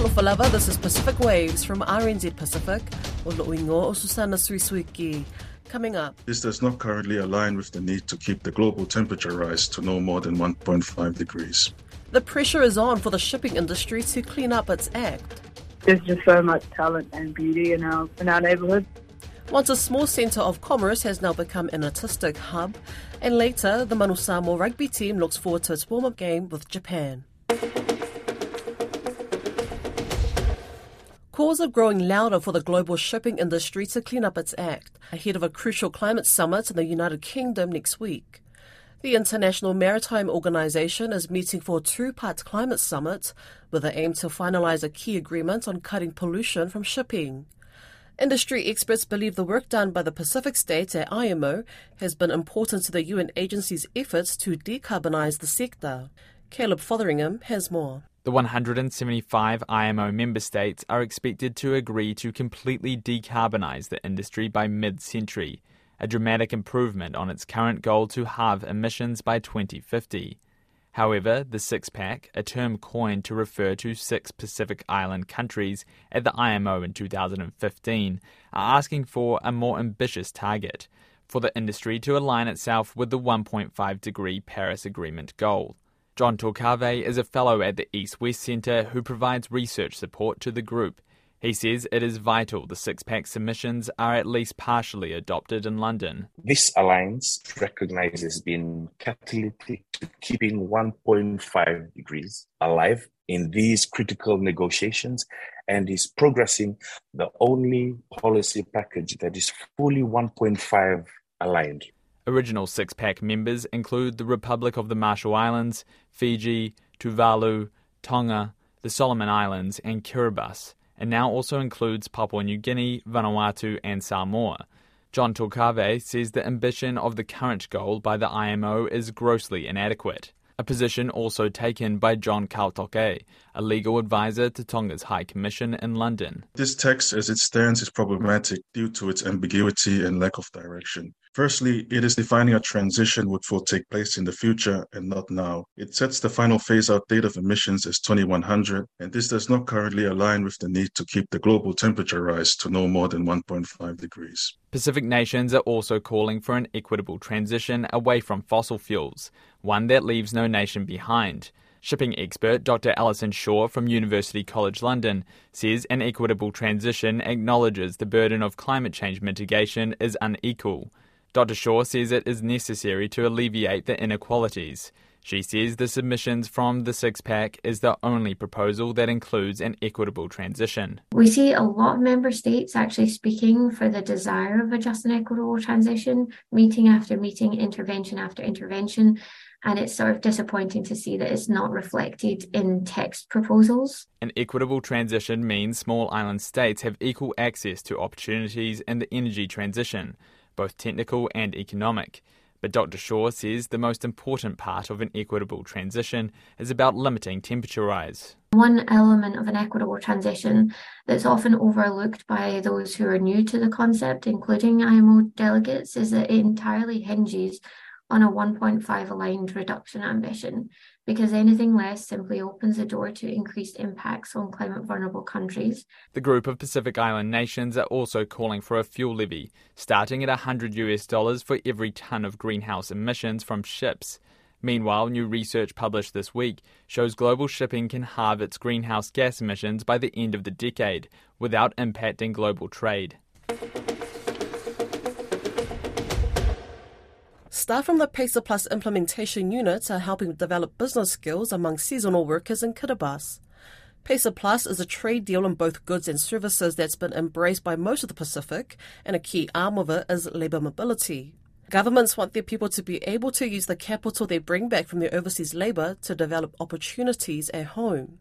Talofa lava, this is Pacific Waves from RNZ Pacific. O Loingo o Susana Suisuiki. Coming up. This does not currently align with the need to keep the global temperature rise to no more than 1.5 degrees. The pressure is on for the shipping industry to clean up its act. There's just so much talent and beauty in our in our neighbourhood. Once a small centre of commerce has now become an artistic hub, and later the Manu Samoa rugby team looks forward to its warm-up game with Japan. Calls are growing louder for the global shipping industry to clean up its act ahead of a crucial climate summit in the United Kingdom next week. The International Maritime Organization is meeting for a two part climate summit with the aim to finalize a key agreement on cutting pollution from shipping. Industry experts believe the work done by the Pacific states at IMO has been important to the UN agency's efforts to decarbonize the sector. Caleb Fotheringham has more. The 175 IMO member states are expected to agree to completely decarbonize the industry by mid century, a dramatic improvement on its current goal to halve emissions by 2050. However, the six pack, a term coined to refer to six Pacific Island countries at the IMO in 2015, are asking for a more ambitious target for the industry to align itself with the 1.5 degree Paris Agreement goal. John Tokave is a fellow at the East West Centre who provides research support to the group. He says it is vital the six pack submissions are at least partially adopted in London. This alliance recognizes being catalytic to keeping 1.5 degrees alive in these critical negotiations and is progressing the only policy package that is fully 1.5 aligned. Original six pack members include the Republic of the Marshall Islands, Fiji, Tuvalu, Tonga, the Solomon Islands, and Kiribati, and now also includes Papua New Guinea, Vanuatu, and Samoa. John Tokave says the ambition of the current goal by the IMO is grossly inadequate a position also taken by John Kautoke, a legal advisor to Tonga's High Commission in London. This text, as it stands, is problematic due to its ambiguity and lack of direction. Firstly, it is defining a transition which will take place in the future and not now. It sets the final phase out date of emissions as 2100, and this does not currently align with the need to keep the global temperature rise to no more than 1.5 degrees. Pacific nations are also calling for an equitable transition away from fossil fuels, one that leaves no nation behind. Shipping expert Dr. Alison Shaw from University College London says an equitable transition acknowledges the burden of climate change mitigation is unequal. Dr. Shaw says it is necessary to alleviate the inequalities. She says the submissions from the six pack is the only proposal that includes an equitable transition. We see a lot of member states actually speaking for the desire of a just and equitable transition, meeting after meeting, intervention after intervention. And it's sort of disappointing to see that it's not reflected in text proposals. An equitable transition means small island states have equal access to opportunities in the energy transition both technical and economic. But Dr. Shaw says the most important part of an equitable transition is about limiting temperature rise. One element of an equitable transition that's often overlooked by those who are new to the concept, including IMO delegates, is that it entirely hinges on a 1.5 aligned reduction ambition because anything less simply opens the door to increased impacts on climate vulnerable countries. The group of Pacific Island nations are also calling for a fuel levy, starting at 100 US dollars for every ton of greenhouse emissions from ships. Meanwhile, new research published this week shows global shipping can halve its greenhouse gas emissions by the end of the decade without impacting global trade. Staff from the PACER Plus implementation units are helping develop business skills among seasonal workers in Kiribati. PACER Plus is a trade deal in both goods and services that's been embraced by most of the Pacific, and a key arm of it is labour mobility. Governments want their people to be able to use the capital they bring back from their overseas labour to develop opportunities at home.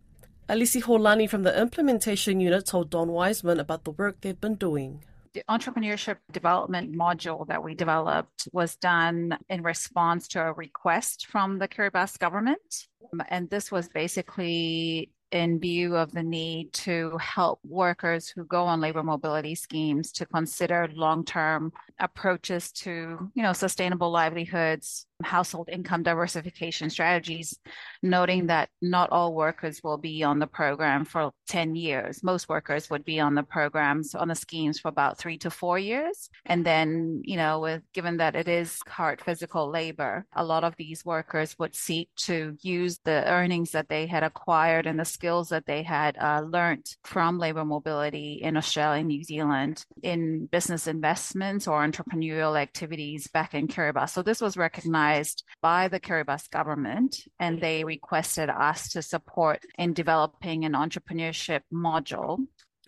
Alisi Holani from the implementation unit told Don Wiseman about the work they've been doing the entrepreneurship development module that we developed was done in response to a request from the Kiribati government. Um, and this was basically in view of the need to help workers who go on labor mobility schemes to consider long-term approaches to, you know, sustainable livelihoods, household income diversification strategies, noting that not all workers will be on the program for 10 years. Most workers would be on the programs, on the schemes for about three to four years. And then, you know, with given that it is hard physical labor, a lot of these workers would seek to use the earnings that they had acquired and the skills that they had uh, learned from labor mobility in Australia and New Zealand in business investments or entrepreneurial activities back in Kiribati. So this was recognized by the Kiribati government and they requested us to support in developing an entrepreneurship module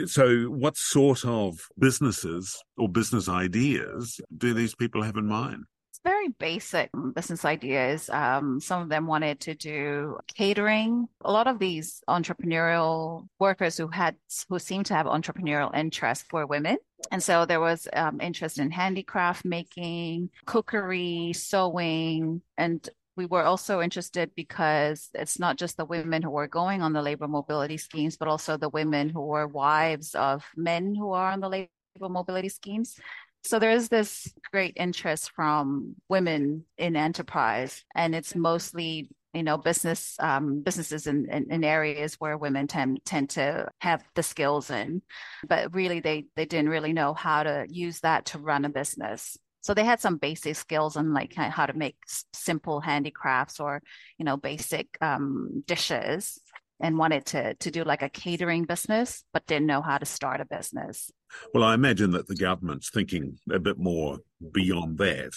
so, what sort of businesses or business ideas do these people have in mind? Very basic business ideas. Um, some of them wanted to do catering. A lot of these entrepreneurial workers who had who seemed to have entrepreneurial interest were women. And so there was um, interest in handicraft making, cookery, sewing, and we were also interested because it's not just the women who were going on the labor mobility schemes, but also the women who were wives of men who are on the labor mobility schemes. So there is this great interest from women in enterprise, and it's mostly you know business um, businesses in, in, in, areas where women tend tend to have the skills in, but really they they didn't really know how to use that to run a business. So they had some basic skills on like how to make simple handicrafts or you know basic um, dishes, and wanted to to do like a catering business, but didn't know how to start a business. Well, I imagine that the government's thinking a bit more beyond that,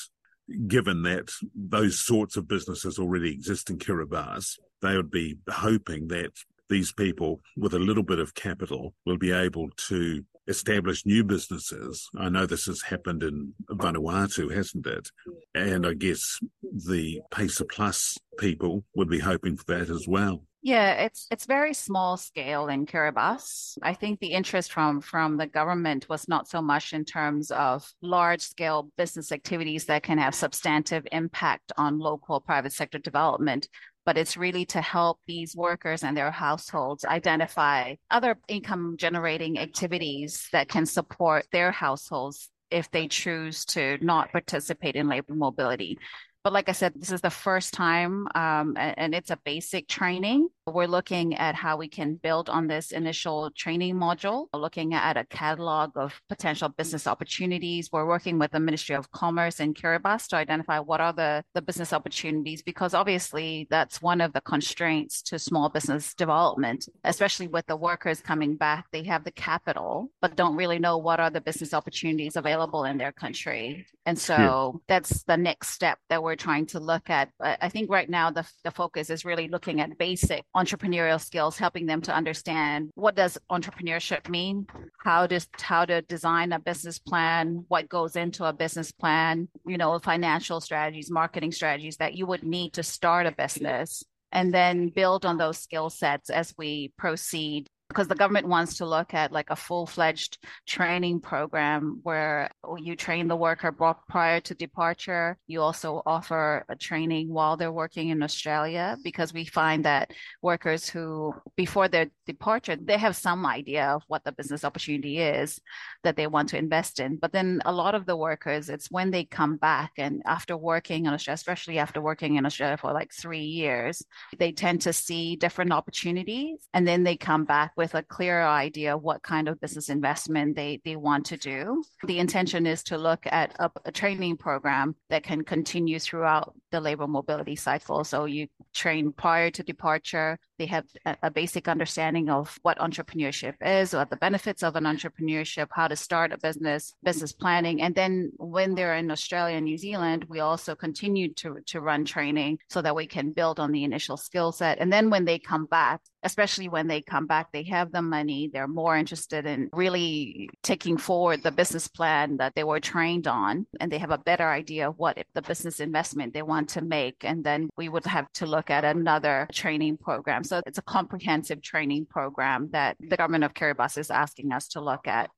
given that those sorts of businesses already exist in Kiribati. They would be hoping that these people with a little bit of capital will be able to establish new businesses. I know this has happened in Vanuatu, hasn't it? And I guess the PACER Plus people would be hoping for that as well. Yeah, it's it's very small scale in Kiribati. I think the interest from from the government was not so much in terms of large scale business activities that can have substantive impact on local private sector development, but it's really to help these workers and their households identify other income generating activities that can support their households if they choose to not participate in labor mobility. But like I said, this is the first time, um, and, and, it's a basic training. We're looking at how we can build on this initial training module, We're looking at a catalog of potential business opportunities. We're working with the Ministry of Commerce in Kiribati to identify what are the, the business opportunities, because obviously that's one of the constraints to small business development, especially with the workers coming back. They have the capital, but don't really know what are the business opportunities available in their country. And so yeah. that's the next step that we're we're trying to look at. But I think right now the, the focus is really looking at basic entrepreneurial skills, helping them to understand what does entrepreneurship mean, how does how to design a business plan, what goes into a business plan, you know, financial strategies, marketing strategies that you would need to start a business and then build on those skill sets as we proceed because the government wants to look at like a full-fledged training program where you train the worker prior to departure. You also offer a training while they're working in australia because we find that workers who before their departure they have some idea of what the business opportunity is that they want to invest in. But then a lot of the workers it's when they come back and after working in australia especially after working in australia for like three years they tend to see different opportunities. And then they come back with with a clearer idea what kind of business investment they, they want to do. The intention is to look at a, a training program that can continue throughout the labor mobility cycle. So you train prior to departure, they have a, basic understanding of what entrepreneurship is, what the benefits of an entrepreneurship, how to start a business, business planning. And then when they're in Australia and New Zealand, we also continue to, to run training so that we can build on the initial skill set. And then when they come back, especially when they come back, they have the money, they're more interested in really taking forward the business plan that they were trained on, and they have a better idea of what the business investment they want to make. And then we would have to look at another training program. So it's a comprehensive training program that the government of Kiribati is asking us to look at.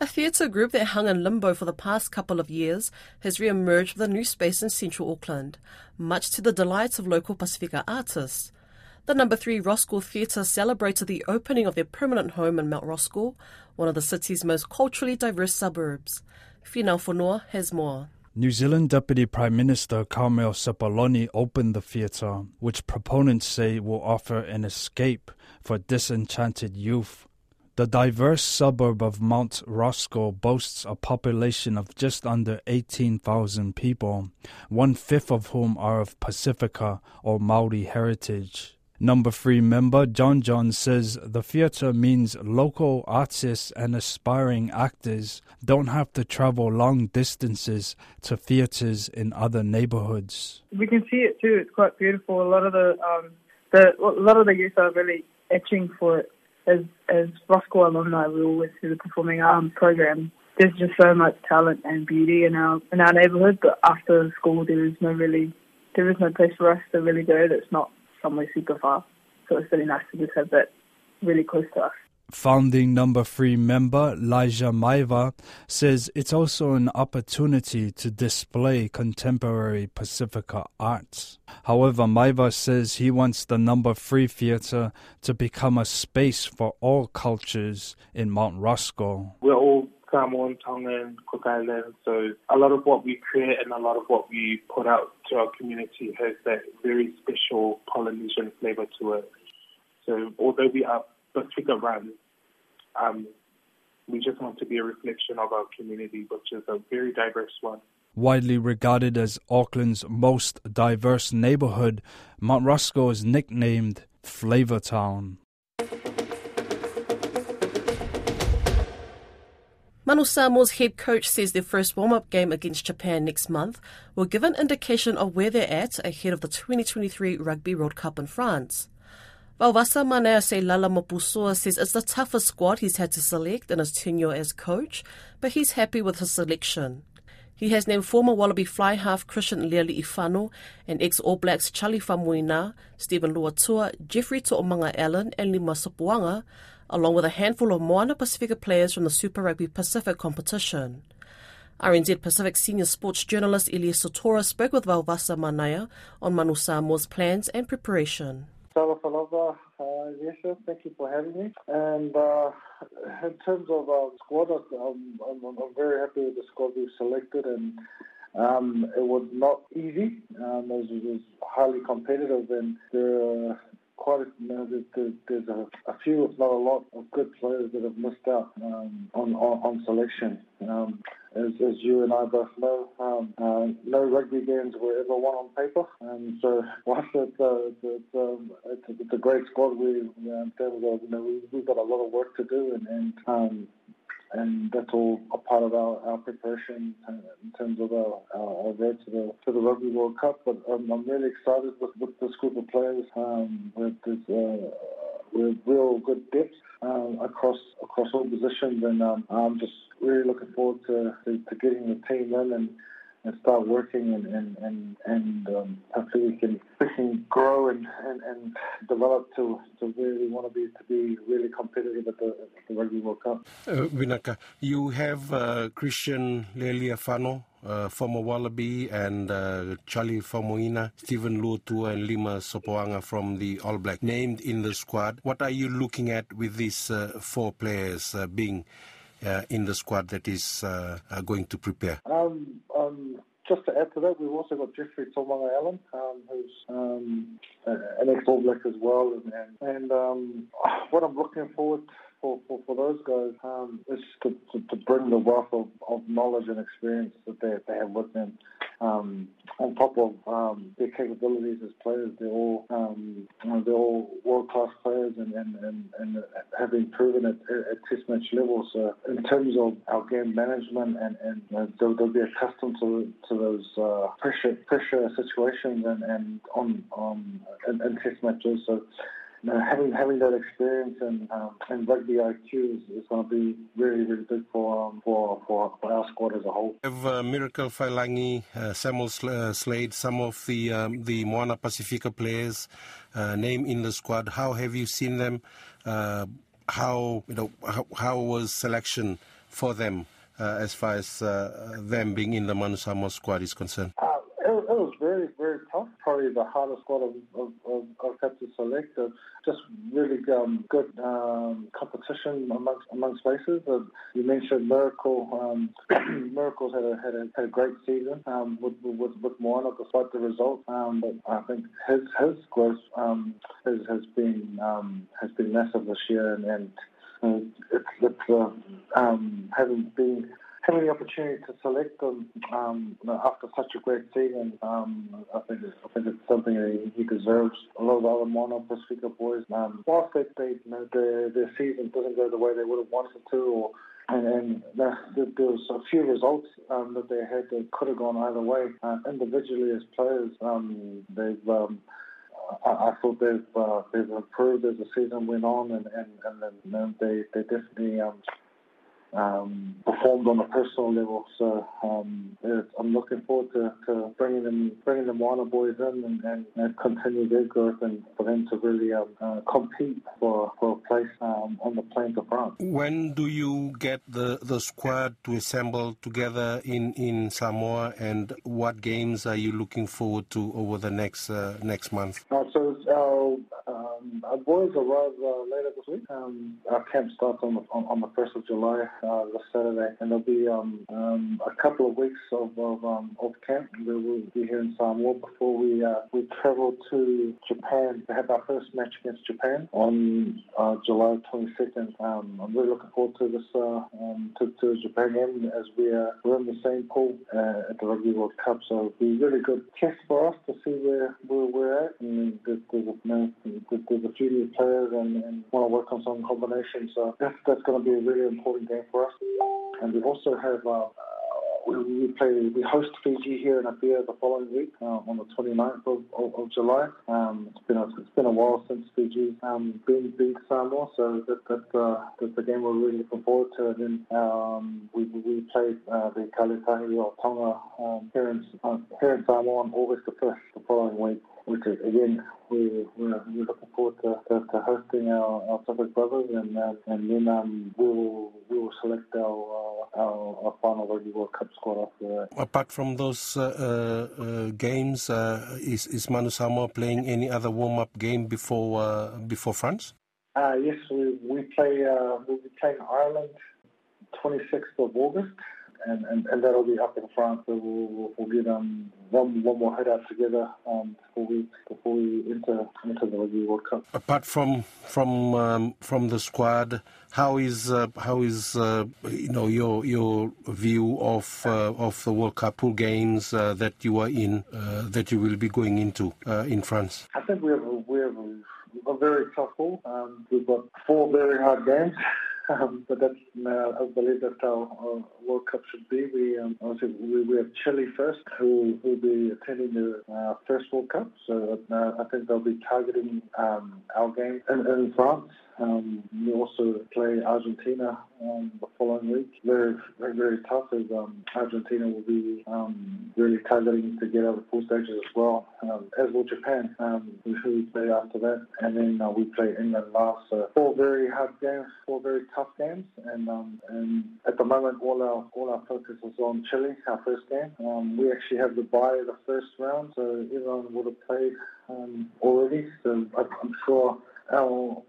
A theatre group that hung in limbo for the past couple of years has re-emerged with a new space in central Auckland, much to the delight of local Pacifica artists. The number three Roskill Theatre celebrated the opening of their permanent home in Mount Roskill, one of the city's most culturally diverse suburbs. Finau Fonua has more. New Zealand Deputy Prime Minister Carmel Sepuloni opened the theatre, which proponents say will offer an escape for disenchanted youth. The diverse suburb of Mount Roskill boasts a population of just under 18,000 people, one fifth of whom are of Pacifica or Maori heritage. Number three member John John says the theatre means local artists and aspiring actors don't have to travel long distances to theatres in other neighbourhoods. We can see it too. It's quite beautiful. A lot of the um, the a lot of the youth are really itching for it. As as Roskill alumni, we went through the performing arts program. There's just so much talent and beauty in our in our neighbourhood, but after school, there is no really there is no place for us to really go that's not somewhere super far. So it's really nice to just have that really close to us. Founding number three member Elijah Maiva says it's also an opportunity to display contemporary Pacifica arts. However, Maiva says he wants the number three theatre to become a space for all cultures in Mount Roskill. We're all Samoan, Tongan, Cook Island. So a lot of what we create and a lot of what we put out to our community has that very special Polynesian flavor to it. So although we are Pacifica run, um, we just want to be a reflection of our community, which is a very diverse one. Widely regarded as Auckland's most diverse neighborhood, Mount Roskill is nicknamed Flavor Town. Manu Samoa's head coach says their first warm-up game against Japan next month will give an indication of where they're at ahead of the 2023 Rugby World Cup in France. Vaovasa Manaia say Lala Mapusoa says it's the toughest squad he's had to select in his tenure as coach, but he's happy with his selection. He has named former Wallaby fly half Christian Leali'ifano and ex-All Blacks Charlie Faumuina, Steven Luatua, Jeffery Toomaga-Allen and Lima Sopoaga along with a handful of Moana Pacifica players from the Super Rugby Pacific competition. RNZ Pacific senior sports journalist Iliesa Tora spoke with Vaovasa Manaia on Manu Samoa's plans and preparation. Salafalava, uh, yes. Thank you for having me. And uh, in terms of our squad, I'm, I'm, I'm, very happy with the squad we've selected, and um, it was not easy. Um, it, was, it was highly competitive, and there quite a, you know, there's, there's a, a, few, if not a lot, of good players that have missed out um, on, on, on selection. Um, as, as you and I both know, um, uh, no rugby games were ever won on paper, and so whilst it's, uh, it's, it's, um, it's, it's, a great squad, we terms of you know we, we've got a lot of work to do, and, and um, and that's all a part of our, our preparation in terms of our, our, our road to the to the Rugby World Cup. But um, I'm really excited with, with this group of players. Um, with this, uh, real good depth um, across across all positions, and um, I'm just really looking forward to, to, to getting the team in and and start working and and and, and um, hopefully we can we can grow and, and, and develop to, to we want to be to be really competitive at the, at the Rugby World Cup. Uh, Vinaka, you have uh, Christian Leali'ifano, uh, former Wallaby, and uh, Charlie Faumuina, Steven Luatua, and Lima Sopoaga from the All Black named in the squad. What are you looking at with these uh, four players uh, being? Uh, in the squad that is uh, uh, going to prepare? Um, um, just to add to that, we've also got Jeffery Toomaga-Allen, um, who's um, an ex-All Black as well. And, and um, what I'm looking forward for, for, for those guys um, is to, to, to, bring the wealth of, of knowledge and experience that they, they have with them um, on top of um, their capabilities as players, they're all um, you know, they're all world class players and, and, and, and have been proven at, at test match level. So in terms of our game management and, and they'll, they'll, be accustomed to to those uh, pressure pressure situations and, and on um, in, in test matches. So know, having having that experience and um, and rugby IQ is, is going to be really really good for um, for, for, for our squad as a whole. Have uh, Miracle Faiilagi, uh, Samuel uh, Slade, some of the um, the Moana Pacifica players uh, name in the squad. How have you seen them? Uh, how you know how, how was selection for them uh, as far as them being in the Manu Samoa squad is concerned? it, it was very, very tough. Probably the hardest squad of, I've had to select. Just really um, good um, competition amongst amongst races. Uh, you mentioned Miracle. Um, Miracle's had a, had a had a great season um, with with, with Moana despite the result. Um, but I think his his growth um, has has been um, has been massive this year, and, and uh, it's, it's uh, um, having been having the opportunity to select them um, after such a great season, um, I think I think it's something that he deserves. A lot of other Moana Pacifica boys, um, whilst they, they you know their their season doesn't go the way they would have wanted to, or and, and there was a few results um, that they had that could have gone either way. Uh, individually as players, um, they've um, I, I thought they've uh, they've improved as the season went on, and and, and then you know, they they definitely um, um, performed on a personal level. So um, I'm looking forward to, to bringing them bringing the Moana boys in and, and, and, continue their growth and for them to really um, uh, compete for, for a place um, on the plains of France. When do you get the, the squad to assemble together in, in Samoa and what games are you looking forward to over the next uh, next month? Uh, so our, um, our boys arrive uh, later this week. Um, our camp starts on the, on, on the 1st of July uh, this Saturday, and there'll be um, um, a couple of weeks of of, um, of camp. We will be here in Samoa before we uh, we travel to Japan to have our first match against Japan on uh, July 22nd. Um, I'm really looking forward to this uh, um, to, to Japan game as we are we're in the same pool uh, at the Rugby World Cup, so it'll be a really good test for us to see where where we're at. And there's, there's, a, there's a few new players and, and want to work on some combinations. So that's that's going to be a really important game for us. And we also have uh, we, play we host Fiji here in Apia the following week uh, on the 29th of, of, of July. Um, it's been a, it's been a while since Fiji um, been beat Samoa, so that, that uh, that's the game we're really looking forward to. And then um, we we play uh, the 'Ikale Tahi or Tonga um, here in uh, here in Samoa on August the 1st the following week which is, again, we, we're, we're looking forward to, to, to hosting our, our Pacific brothers, and uh, and then um, we will we will select our uh, our, our final Rugby World Cup squad after that. Apart from those uh, uh, games, uh, is is Manu Samoa playing any other warm up game before uh, before France? yes, we we play we'll be playing Ireland, 26th of August and, and, and that'll be up in France. So we'll, we'll, get um, one one more head out together um, before we before we enter into the Rugby World Cup. Apart from from um, from the squad, how is uh, how is uh, you know your your view of uh, of the World Cup pool games uh, that you are in uh, that you will be going into uh, in France? I think we have a, we have a, a very tough pool. Um, we've got four very hard games. Um, but that's, uh, I believe that's how our World Cup should be. We um, obviously we, we have Chile first, who will be attending the uh, first World Cup. So uh, I think they'll be targeting um, our game in, in France. Um, we also play Argentina um, the following week. Very, very, very tough as um, Argentina will be um, really targeting to get out of the pool stages as well, um, as will Japan, um, who we play after that. And then uh, we play England last. So four very hard games, four very tough games. And um, and at the moment, all our all our focus is on Chile, our first game. Um, we actually have the bye the first round, so everyone would have played um, already. So I'm sure our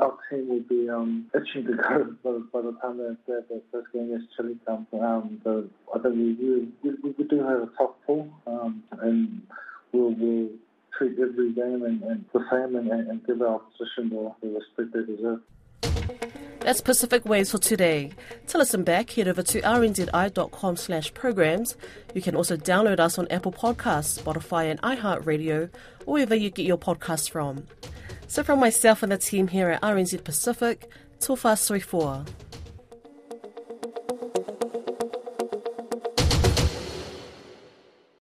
our team will be um, itching to go by, by the time that the, the first game is Chile comes around. So I think we, we, we do have a tough pool, um, and we'll, treat every game and, and the same and, and give our opposition the respect they deserve. That's Pacific Waves for today. To listen back, head over to rnzi.com slash programs. You can also download us on Apple Podcasts, Spotify and iHeartRadio, or wherever you get your podcasts from. So from myself and the team here at RNZ Pacific, tofa soifua.